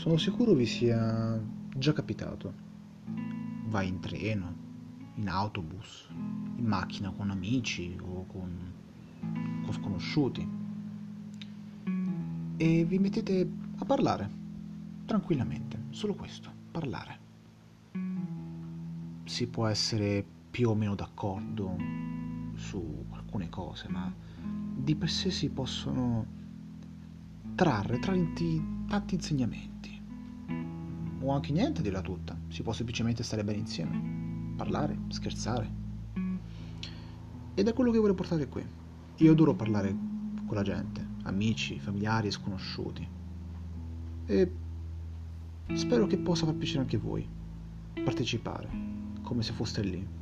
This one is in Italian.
Sono sicuro vi sia già capitato. Vai in treno, in autobus, in macchina con amici o con, con sconosciuti e vi mettete a parlare, tranquillamente, solo questo, parlare. Si può essere più o meno d'accordo su alcune cose, ma di per sé si possono trarre tanti, tanti insegnamenti o anche niente dirla tutta, si può semplicemente stare bene insieme, parlare, scherzare. Ed è quello che voglio portare qui. Io adoro parlare con la gente, amici, familiari sconosciuti. E spero che possa far piacere anche voi partecipare, come se foste lì.